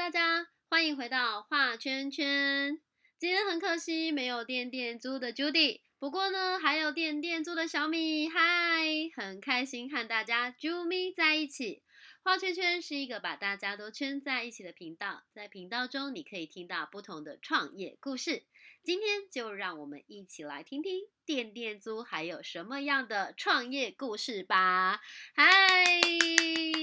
大家欢迎回到画圈圈。今天很可惜没有电电猪的 Judy，不过呢还有电电猪的小米，嗨，很开心和大家 j 咪在一起。画圈圈是一个把大家都圈在一起的频道，在频道中你可以听到不同的创业故事。今天就让我们一起来听听电电猪还有什么样的创业故事吧。嗨，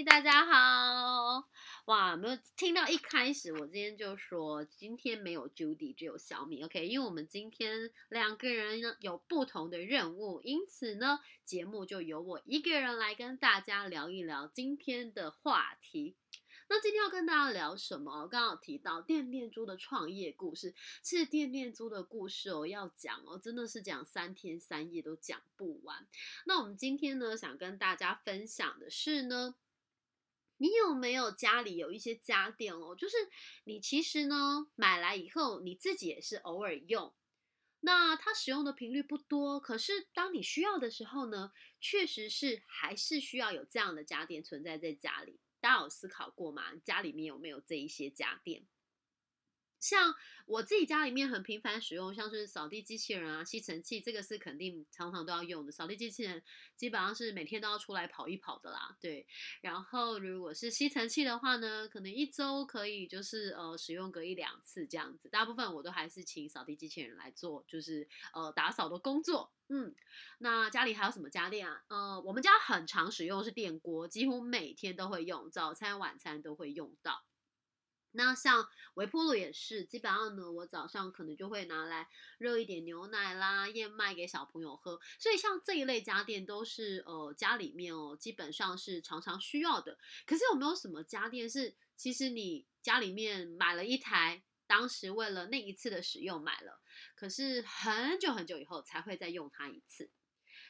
大家好。哇，没有听到一开始，我今天就说今天没有 Judy，只有小米，OK？因为我们今天两个人呢有不同的任务，因此呢，节目就由我一个人来跟大家聊一聊今天的话题。那今天要跟大家聊什么？刚好提到店面猪的创业故事，其实店面猪的故事哦，要讲哦，真的是讲三天三夜都讲不完。那我们今天呢，想跟大家分享的是呢。你有没有家里有一些家电哦？就是你其实呢买来以后，你自己也是偶尔用，那它使用的频率不多，可是当你需要的时候呢，确实是还是需要有这样的家电存在在家里。大家有思考过吗？家里面有没有这一些家电？像我自己家里面很频繁使用，像是扫地机器人啊、吸尘器，这个是肯定常常都要用的。扫地机器人基本上是每天都要出来跑一跑的啦，对。然后如果是吸尘器的话呢，可能一周可以就是呃使用个一两次这样子。大部分我都还是请扫地机器人来做，就是呃打扫的工作。嗯，那家里还有什么家电啊？呃，我们家很常使用是电锅，几乎每天都会用，早餐、晚餐都会用到。那像微波炉也是，基本上呢，我早上可能就会拿来热一点牛奶啦、燕麦给小朋友喝。所以像这一类家电都是呃家里面哦，基本上是常常需要的。可是有没有什么家电是其实你家里面买了一台，当时为了那一次的使用买了，可是很久很久以后才会再用它一次？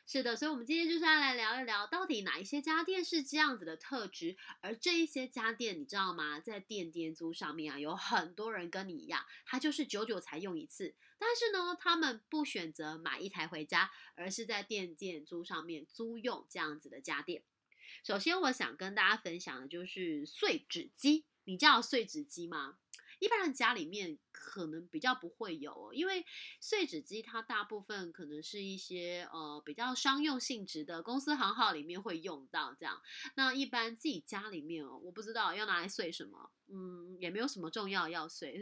是的，所以，我们今天就是要来聊一聊，到底哪一些家电是这样子的特质。而这一些家电，你知道吗？在电电租上面啊，有很多人跟你一样，他就是久久才用一次。但是呢，他们不选择买一台回家，而是在电电租上面租用这样子的家电。首先，我想跟大家分享的就是碎纸机。你知道碎纸机吗？一般人家里面可能比较不会有，因为碎纸机它大部分可能是一些呃比较商用性质的公司行号里面会用到这样。那一般自己家里面哦，我不知道要拿来碎什么，嗯，也没有什么重要要碎。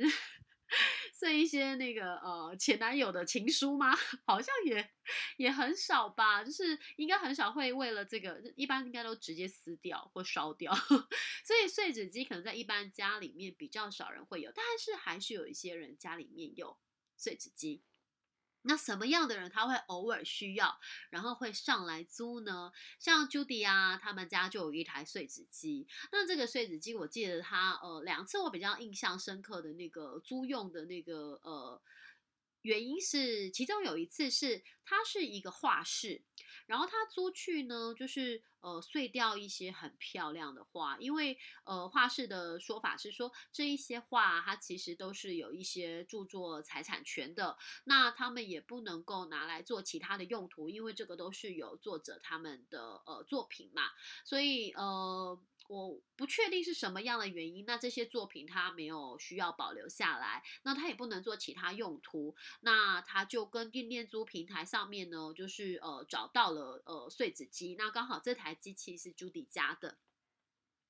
碎一些那个呃前男友的情书吗？好像也也很少吧，就是应该很少会为了这个，一般应该都直接撕掉或烧掉。所以碎纸机可能在一般家里面比较少人会有，但是还是有一些人家里面有碎纸机。那什么样的人他会偶尔需要，然后会上来租呢？像 Judy 啊，他们家就有一台碎纸机。那这个碎纸机，我记得他呃两次我比较印象深刻的那个租用的那个呃。原因是，其中有一次是它是一个画室，然后他租去呢，就是呃碎掉一些很漂亮的画，因为呃画室的说法是说这一些画它其实都是有一些著作财产权的，那他们也不能够拿来做其他的用途，因为这个都是有作者他们的呃作品嘛，所以呃。我不确定是什么样的原因，那这些作品它没有需要保留下来，那它也不能做其他用途，那它就跟电电租平台上面呢，就是呃找到了呃碎纸机，那刚好这台机器是朱迪家的。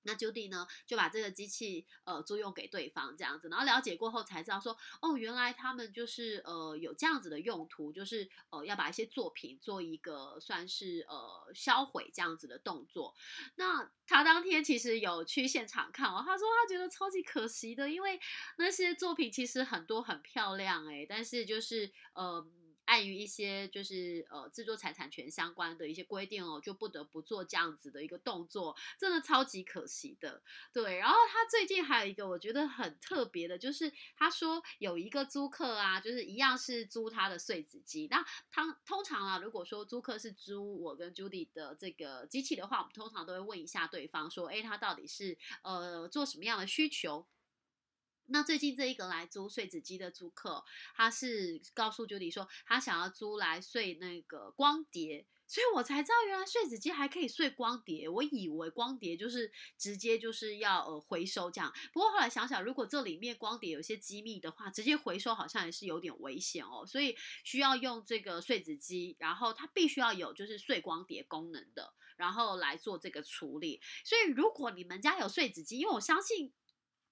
那 Judy 呢，就把这个机器呃租用给对方这样子，然后了解过后才知道说，哦，原来他们就是呃有这样子的用途，就是呃要把一些作品做一个算是呃销毁这样子的动作。那他当天其实有去现场看哦，他说他觉得超级可惜的，因为那些作品其实很多很漂亮诶，但是就是呃。碍于一些就是呃制作财产权相关的一些规定哦，就不得不做这样子的一个动作，真的超级可惜的。对，然后他最近还有一个我觉得很特别的，就是他说有一个租客啊，就是一样是租他的碎纸机。那他通常啊，如果说租客是租我跟 Judy 的这个机器的话，我们通常都会问一下对方说，哎，他到底是呃做什么样的需求？那最近这一个来租碎纸机的租客，他是告诉 Judy 说，他想要租来碎那个光碟，所以我才知道原来碎纸机还可以碎光碟，我以为光碟就是直接就是要呃回收这样。不过后来想想，如果这里面光碟有些机密的话，直接回收好像也是有点危险哦，所以需要用这个碎纸机，然后它必须要有就是碎光碟功能的，然后来做这个处理。所以如果你们家有碎纸机，因为我相信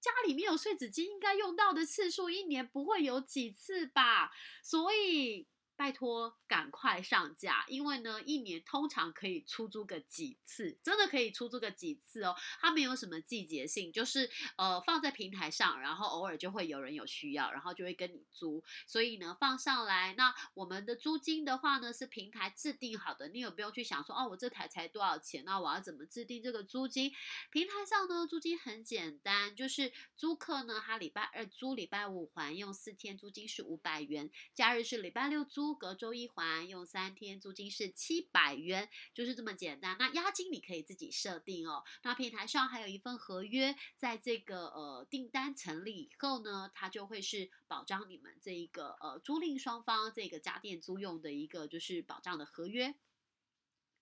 家里面有碎纸机，应该用到的次数一年不会有几次吧，所以。拜托，赶快上架，因为呢，一年通常可以出租个几次，真的可以出租个几次哦。它没有什么季节性，就是呃放在平台上，然后偶尔就会有人有需要，然后就会跟你租。所以呢，放上来，那我们的租金的话呢，是平台制定好的，你有不用去想说哦，我这台才多少钱，那我要怎么制定这个租金？平台上呢，租金很简单，就是租客呢，他礼拜二租，礼拜五还，用四天租金是五百元，假日是礼拜六租。隔周一还，用三天，租金是七百元，就是这么简单。那押金你可以自己设定哦。那平台上还有一份合约，在这个呃订单成立以后呢，它就会是保障你们这一个呃租赁双方这个家电租用的一个就是保障的合约。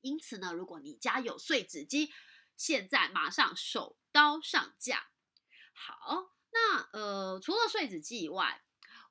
因此呢，如果你家有碎纸机，现在马上手刀上架。好，那呃除了碎纸机以外，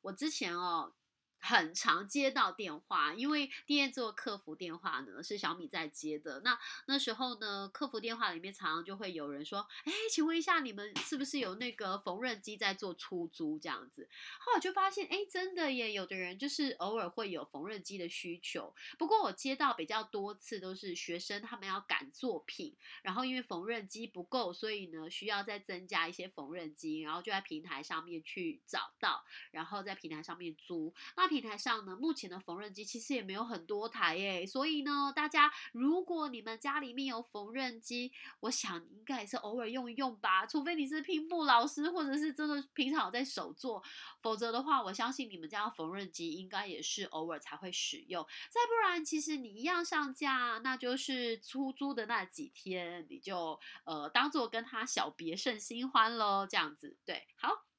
我之前哦。很常接到电话，因为第一做客服电话呢是小米在接的。那那时候呢，客服电话里面常常就会有人说：“哎，请问一下，你们是不是有那个缝纫机在做出租这样子？”后来就发现，哎，真的耶，有的人就是偶尔会有缝纫机的需求。不过我接到比较多次都是学生他们要赶作品，然后因为缝纫机不够，所以呢需要再增加一些缝纫机，然后就在平台上面去找到，然后在平台上面租。那平台上呢，目前的缝纫机其实也没有很多台耶，所以呢，大家如果你们家里面有缝纫机，我想应该也是偶尔用一用吧，除非你是拼布老师，或者是真的平常有在手做，否则的话，我相信你们家的缝纫机应该也是偶尔才会使用。再不然，其实你一样上架，那就是出租的那几天，你就呃当做跟他小别胜新欢喽，这样子对，好。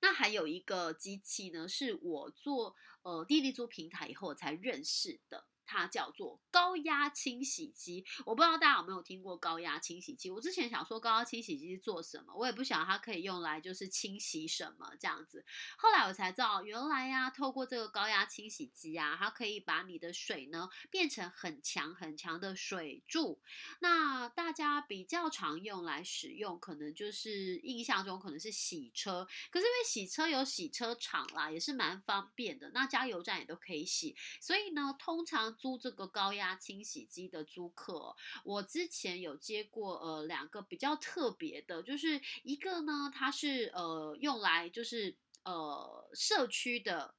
那还有一个机器呢，是我做呃滴滴租平台以后才认识的。它叫做高压清洗机，我不知道大家有没有听过高压清洗机。我之前想说高压清洗机是做什么，我也不晓得它可以用来就是清洗什么这样子。后来我才知道，原来呀，透过这个高压清洗机啊，它可以把你的水呢变成很强很强的水柱。那大家比较常用来使用，可能就是印象中可能是洗车，可是因为洗车有洗车场啦，也是蛮方便的。那加油站也都可以洗，所以呢，通常。租这个高压清洗机的租客，我之前有接过呃两个比较特别的，就是一个呢，它是呃用来就是呃社区的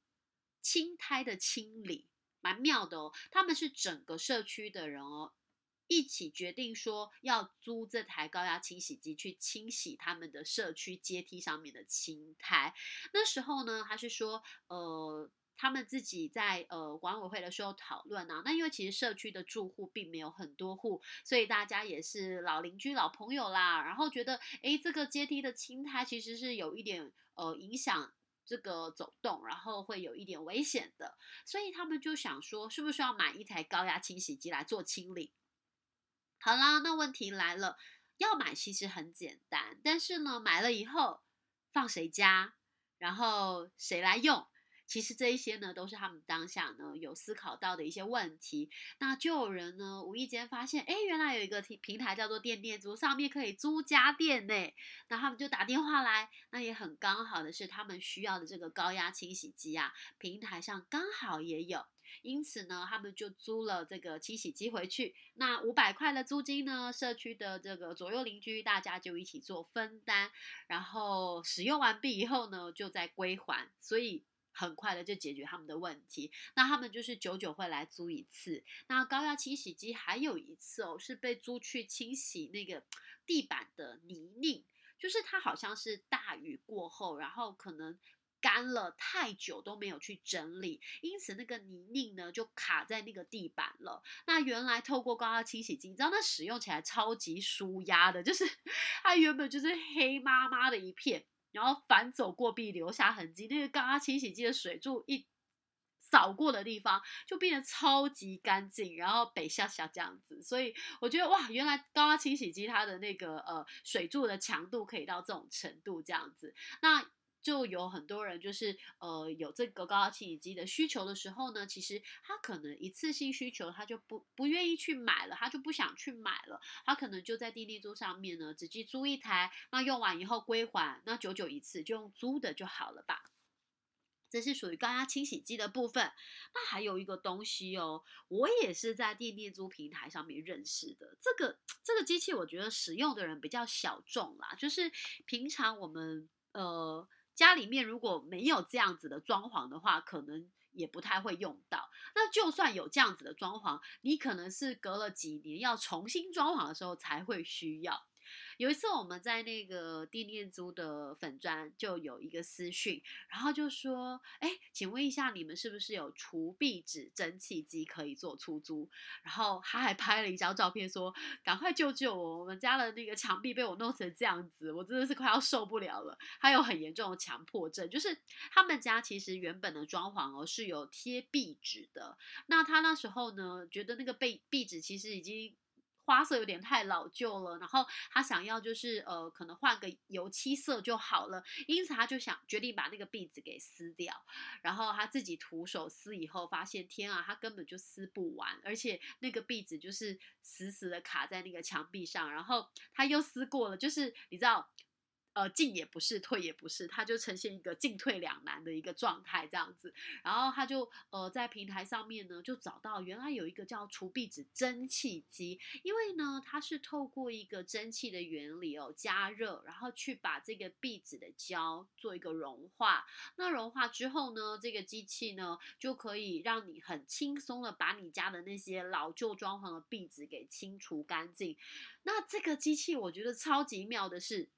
青苔的清理，蛮妙的哦。他们是整个社区的人哦一起决定说要租这台高压清洗机去清洗他们的社区阶梯上面的青苔。那时候呢，他是说呃。他们自己在呃管委会的时候讨论啊，那因为其实社区的住户并没有很多户，所以大家也是老邻居、老朋友啦，然后觉得哎，这个阶梯的青苔其实是有一点呃影响这个走动，然后会有一点危险的，所以他们就想说，是不是要买一台高压清洗机来做清理？好啦，那问题来了，要买其实很简单，但是呢，买了以后放谁家，然后谁来用？其实这一些呢，都是他们当下呢有思考到的一些问题。那就有人呢无意间发现，哎，原来有一个平平台叫做电电租，上面可以租家电呢。那他们就打电话来，那也很刚好的是，他们需要的这个高压清洗机啊，平台上刚好也有，因此呢，他们就租了这个清洗机回去。那五百块的租金呢，社区的这个左右邻居大家就一起做分担，然后使用完毕以后呢，就再归还。所以。很快的就解决他们的问题，那他们就是久久会来租一次。那高压清洗机还有一次哦，是被租去清洗那个地板的泥泞，就是它好像是大雨过后，然后可能干了太久都没有去整理，因此那个泥泞呢就卡在那个地板了。那原来透过高压清洗机，你知道那使用起来超级舒压的，就是 它原本就是黑麻麻的一片。然后反走过壁留下痕迹，那个高压清洗机的水柱一扫过的地方，就变得超级干净，然后北下下这样子。所以我觉得哇，原来高压清洗机它的那个呃水柱的强度可以到这种程度这样子。那就有很多人就是呃有这个高压清洗机的需求的时候呢，其实他可能一次性需求他就不不愿意去买了，他就不想去买了，他可能就在滴滴租上面呢，直接租一台，那用完以后归还，那久久一次就用租的就好了吧。这是属于高压清洗机的部分。那还有一个东西哦，我也是在电电租平台上面认识的。这个这个机器，我觉得使用的人比较小众啦，就是平常我们呃。家里面如果没有这样子的装潢的话，可能也不太会用到。那就算有这样子的装潢，你可能是隔了几年要重新装潢的时候才会需要。有一次我们在那个电念租的粉砖就有一个私讯，然后就说：“哎，请问一下，你们是不是有除壁纸蒸汽机可以做出租？”然后他还拍了一张照片，说：“赶快救救我，我们家的那个墙壁被我弄成这样子，我真的是快要受不了了。”他有很严重的强迫症，就是他们家其实原本的装潢哦是有贴壁纸的，那他那时候呢觉得那个被壁纸其实已经。花色有点太老旧了，然后他想要就是呃，可能换个油漆色就好了，因此他就想决定把那个壁纸给撕掉，然后他自己徒手撕以后，发现天啊，他根本就撕不完，而且那个壁纸就是死死的卡在那个墙壁上，然后他又撕过了，就是你知道。呃，进也不是，退也不是，它就呈现一个进退两难的一个状态这样子。然后他就呃在平台上面呢，就找到原来有一个叫除壁纸蒸汽机，因为呢它是透过一个蒸汽的原理哦加热，然后去把这个壁纸的胶做一个融化。那融化之后呢，这个机器呢就可以让你很轻松的把你家的那些老旧装潢的壁纸给清除干净。那这个机器我觉得超级妙的是。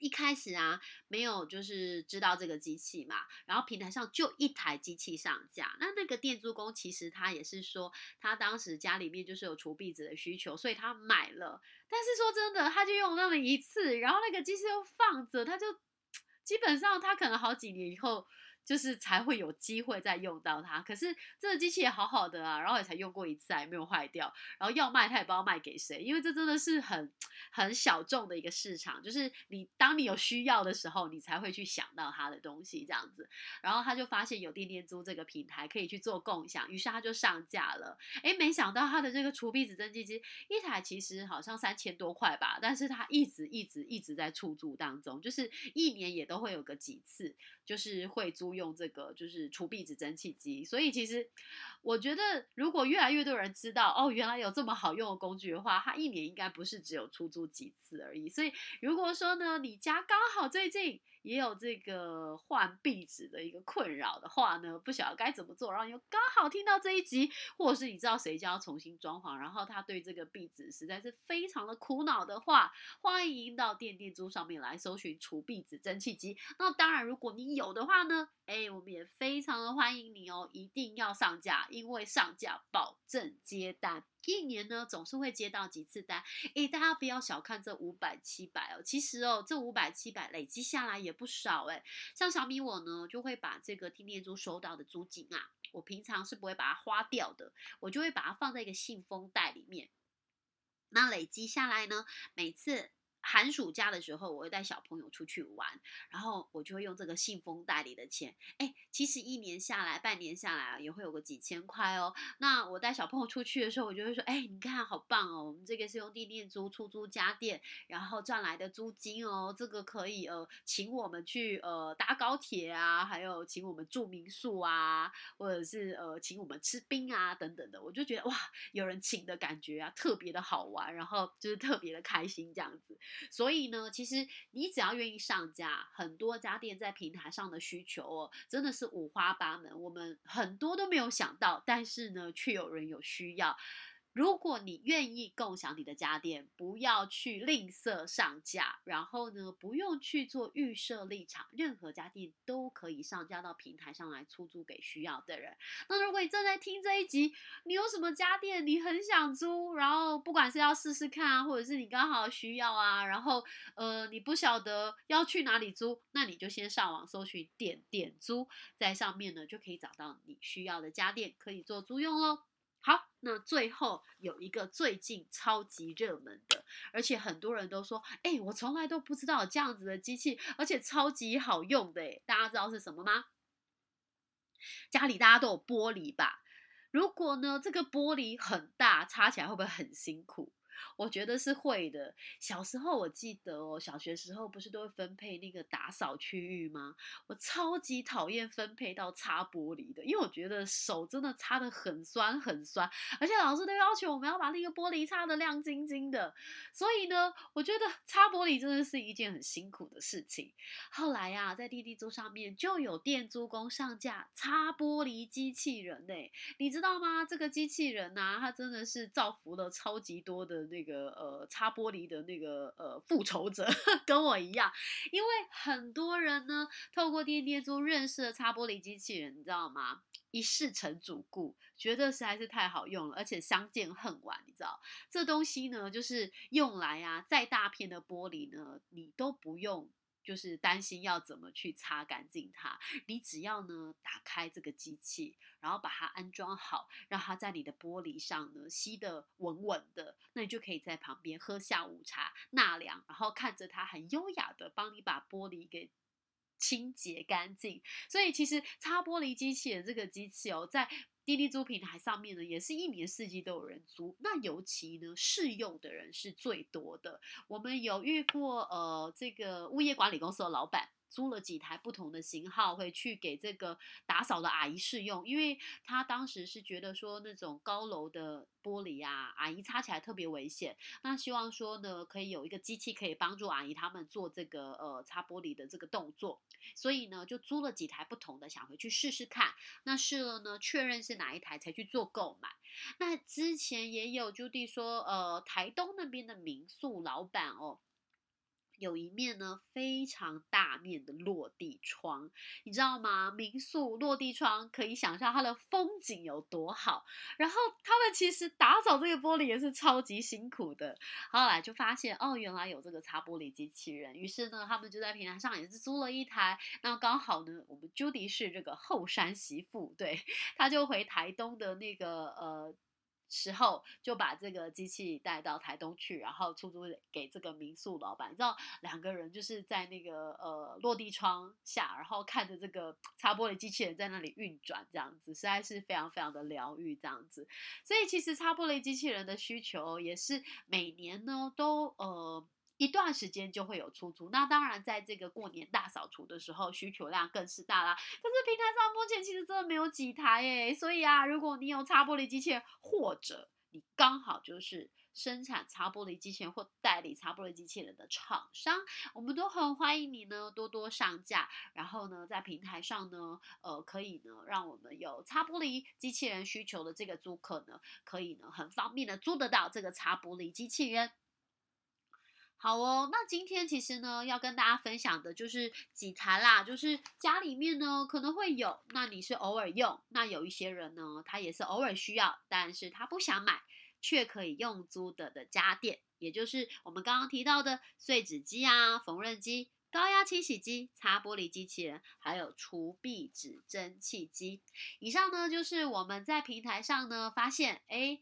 一开始啊，没有就是知道这个机器嘛，然后平台上就一台机器上架。那那个店租工其实他也是说，他当时家里面就是有除壁纸的需求，所以他买了。但是说真的，他就用那么一次，然后那个机器又放着，他就 基本上他可能好几年以后。就是才会有机会再用到它，可是这个机器也好好的啊，然后也才用过一次，还没有坏掉，然后要卖他也不知道卖给谁，因为这真的是很很小众的一个市场，就是你当你有需要的时候，你才会去想到它的东西这样子，然后他就发现有电电租这个平台可以去做共享，于是他就上架了，诶，没想到他的这个除壁纸蒸汽机一台其实好像三千多块吧，但是他一直一直一直在出租当中，就是一年也都会有个几次，就是会租。用这个就是除壁纸蒸汽机，所以其实我觉得，如果越来越多人知道哦，原来有这么好用的工具的话，它一年应该不是只有出租几次而已。所以如果说呢，你家刚好最近。也有这个换壁纸的一个困扰的话呢，不晓得该怎么做，然后又刚好听到这一集，或者是你知道谁家要重新装潢，然后他对这个壁纸实在是非常的苦恼的话，欢迎到电电租上面来搜寻除壁纸蒸汽机。那当然，如果你有的话呢，哎，我们也非常的欢迎你哦，一定要上架，因为上架保证接单。一年呢，总是会接到几次单，诶，大家不要小看这五百七百哦，其实哦，这五百七百累积下来也不少诶。像小米我呢，就会把这个听念租收到的租金啊，我平常是不会把它花掉的，我就会把它放在一个信封袋里面，那累积下来呢，每次。寒暑假的时候，我会带小朋友出去玩，然后我就会用这个信封袋里的钱。哎，其实一年下来、半年下来啊，也会有个几千块哦。那我带小朋友出去的时候，我就会说：哎，你看好棒哦，我们这个是用地电租出租家电，然后赚来的租金哦，这个可以呃，请我们去呃搭高铁啊，还有请我们住民宿啊，或者是呃请我们吃冰啊等等的。我就觉得哇，有人请的感觉啊，特别的好玩，然后就是特别的开心这样子。所以呢，其实你只要愿意上架，很多家电在平台上的需求哦，真的是五花八门。我们很多都没有想到，但是呢，却有人有需要。如果你愿意共享你的家电，不要去吝啬上架，然后呢，不用去做预设立场，任何家电都可以上架到平台上来出租给需要的人。那如果你正在听这一集，你有什么家电你很想租，然后不管是要试试看啊，或者是你刚好需要啊，然后呃你不晓得要去哪里租，那你就先上网搜寻点点租，在上面呢就可以找到你需要的家电，可以做租用喽。好，那最后有一个最近超级热门的，而且很多人都说，哎，我从来都不知道这样子的机器，而且超级好用的，哎，大家知道是什么吗？家里大家都有玻璃吧？如果呢，这个玻璃很大，擦起来会不会很辛苦？我觉得是会的。小时候我记得哦，小学时候不是都会分配那个打扫区域吗？我超级讨厌分配到擦玻璃的，因为我觉得手真的擦的很酸很酸，而且老师都要求我们要把那个玻璃擦的亮晶晶的。所以呢，我觉得擦玻璃真的是一件很辛苦的事情。后来呀，在滴滴租上面就有电租工上架擦玻璃机器人呢，你知道吗？这个机器人呐，它真的是造福了超级多的。那个呃擦玻璃的那个呃复仇者跟我一样，因为很多人呢透过天天租认识了擦玻璃机器人，你知道吗？一试成主顾，觉得实在是太好用了，而且相见恨晚，你知道这东西呢就是用来啊，再大片的玻璃呢你都不用。就是担心要怎么去擦干净它，你只要呢打开这个机器，然后把它安装好，让它在你的玻璃上呢吸得稳稳的，那你就可以在旁边喝下午茶纳凉，然后看着它很优雅的帮你把玻璃给清洁干净。所以其实擦玻璃机器人这个机器哦，在滴滴租平台上面呢，也是一年四季都有人租。那尤其呢，试用的人是最多的。我们有遇过，呃，这个物业管理公司的老板。租了几台不同的型号，会去给这个打扫的阿姨试用，因为他当时是觉得说那种高楼的玻璃啊，阿姨擦起来特别危险。那希望说呢，可以有一个机器可以帮助阿姨他们做这个呃擦玻璃的这个动作，所以呢就租了几台不同的，想回去试试看。那试了呢，确认是哪一台才去做购买。那之前也有 Judy 说，呃，台东那边的民宿老板哦。有一面呢非常大面的落地窗，你知道吗？民宿落地窗可以想象它的风景有多好。然后他们其实打扫这个玻璃也是超级辛苦的。后来就发现哦，原来有这个擦玻璃机器人。于是呢，他们就在平台上也是租了一台。那刚好呢，我们朱迪是这个后山媳妇，对，他就回台东的那个呃。时候就把这个机器带到台东去，然后出租给这个民宿老板。你知道两个人就是在那个呃落地窗下，然后看着这个擦玻璃机器人在那里运转，这样子实在是非常非常的疗愈，这样子。所以其实擦玻璃机器人的需求也是每年呢都呃。一段时间就会有出租，那当然在这个过年大扫除的时候，需求量更是大啦。可是平台上目前其实真的没有几台诶，所以啊，如果你有擦玻璃机器人，或者你刚好就是生产擦玻璃机器人或代理擦玻璃机器人的厂商，我们都很欢迎你呢多多上架，然后呢在平台上呢，呃，可以呢让我们有擦玻璃机器人需求的这个租客呢，可以呢很方便的租得到这个擦玻璃机器人。好哦，那今天其实呢，要跟大家分享的就是几台啦，就是家里面呢可能会有，那你是偶尔用，那有一些人呢，他也是偶尔需要，但是他不想买，却可以用租的的家电，也就是我们刚刚提到的碎纸机啊、缝纫机、高压清洗机、擦玻璃机器人，还有除壁纸蒸汽机。以上呢，就是我们在平台上呢发现，哎，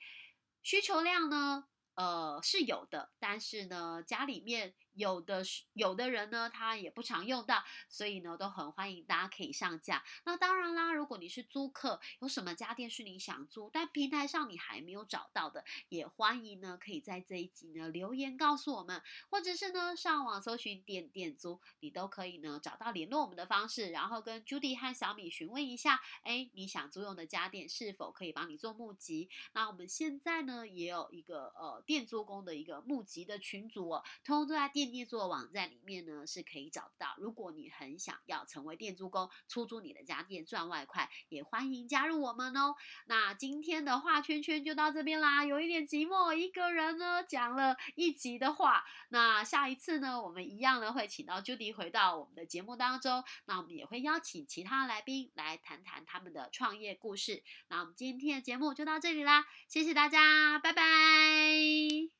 需求量呢。呃，是有的，但是呢，家里面。有的是有的人呢，他也不常用到，所以呢，都很欢迎大家可以上架。那当然啦，如果你是租客，有什么家电是你想租，但平台上你还没有找到的，也欢迎呢，可以在这一集呢留言告诉我们，或者是呢上网搜寻店店租，你都可以呢找到联络我们的方式，然后跟 Judy 和小米询问一下，哎，你想租用的家电是否可以帮你做募集？那我们现在呢也有一个呃电租工的一个募集的群组哦，通通都在电。电电租的网站里面呢是可以找到。如果你很想要成为电租工，出租你的家电赚外快，也欢迎加入我们哦。那今天的画圈圈就到这边啦，有一点寂寞，一个人呢讲了一集的话。那下一次呢，我们一样呢会请到 Judy 回到我们的节目当中，那我们也会邀请其他来宾来谈谈他们的创业故事。那我们今天的节目就到这里啦，谢谢大家，拜拜。